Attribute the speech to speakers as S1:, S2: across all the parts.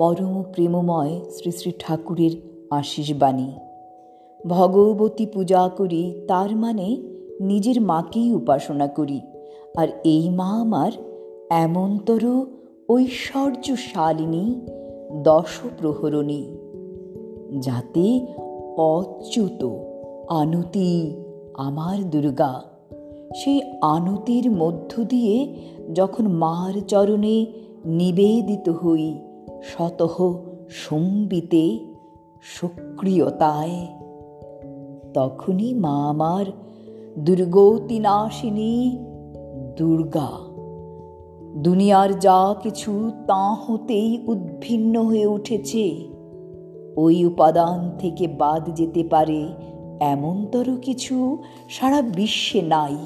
S1: পরম প্রেমময় শ্রী শ্রী ঠাকুরের আশিস বাণী ভগবতী পূজা করি, তার মানে নিজের মাকেই উপাসনা করি। আর এই মা আমার এমনতর ঐশ্বর্যশালিনী, দশপ্রহরণী। যাতে অচ্যুত আনতি আমার দুর্গা। সেই আনতির মধ্য দিয়ে যখন মার চরণে নিবেদিত হই শতহ সম্বিতে সক্রিয়তায়। তখনই মা আমার দুর্গতিনাশিনী দুর্গা। দুনিয়ার যা কিছু তা হতেই উদ্ভিন্ন হয়ে উঠেছে। ওই উপাদান থেকে বাদ যেতে পারে এমনতর কিছু সারা বিশ্বে নাই।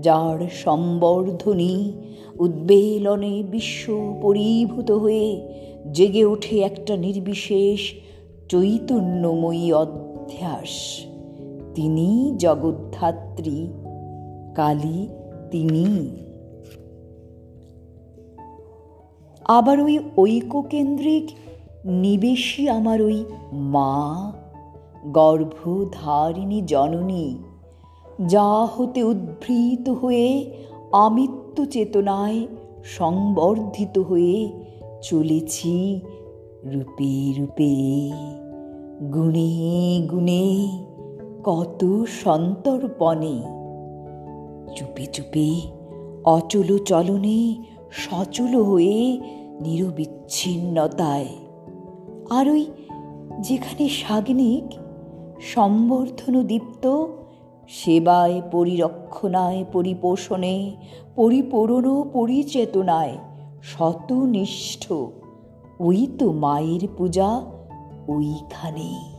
S1: যার সম্বর্ধনী উদ্বেলনে বিশ্ব পরিভূত হয়ে জেগে ওঠে একটা নির্বিশেষ চৈতন্যময়ী অধ্যাস। তিনি জগদ্ধাত্রী, কালী তিনি। আবার ওই ঐক্যকেন্দ্রিক নিবেশী আমার ওই মা, গর্ভধারিণী জননী যা হতে উদ্ভৃত হয়ে আমৃত্যু চেতনায় সংবর্ধিত হয়ে চলেছি রূপে রূপে। গুণে গুণে কত সন্তর্পণে। চুপে চুপে অচল চলনে সচল হয়ে নিরবিচ্ছিন্নতায়। আর ওই যেখানে সাগ্নিক সম্বর্ধন দীপ্ত সেবায় পরিরক্ষণায় পরিপোষণে পরিপূরণ পরিচেতনায় শতনিষ্ঠ। ওই তো মায়ের পূজা ওইখানেই।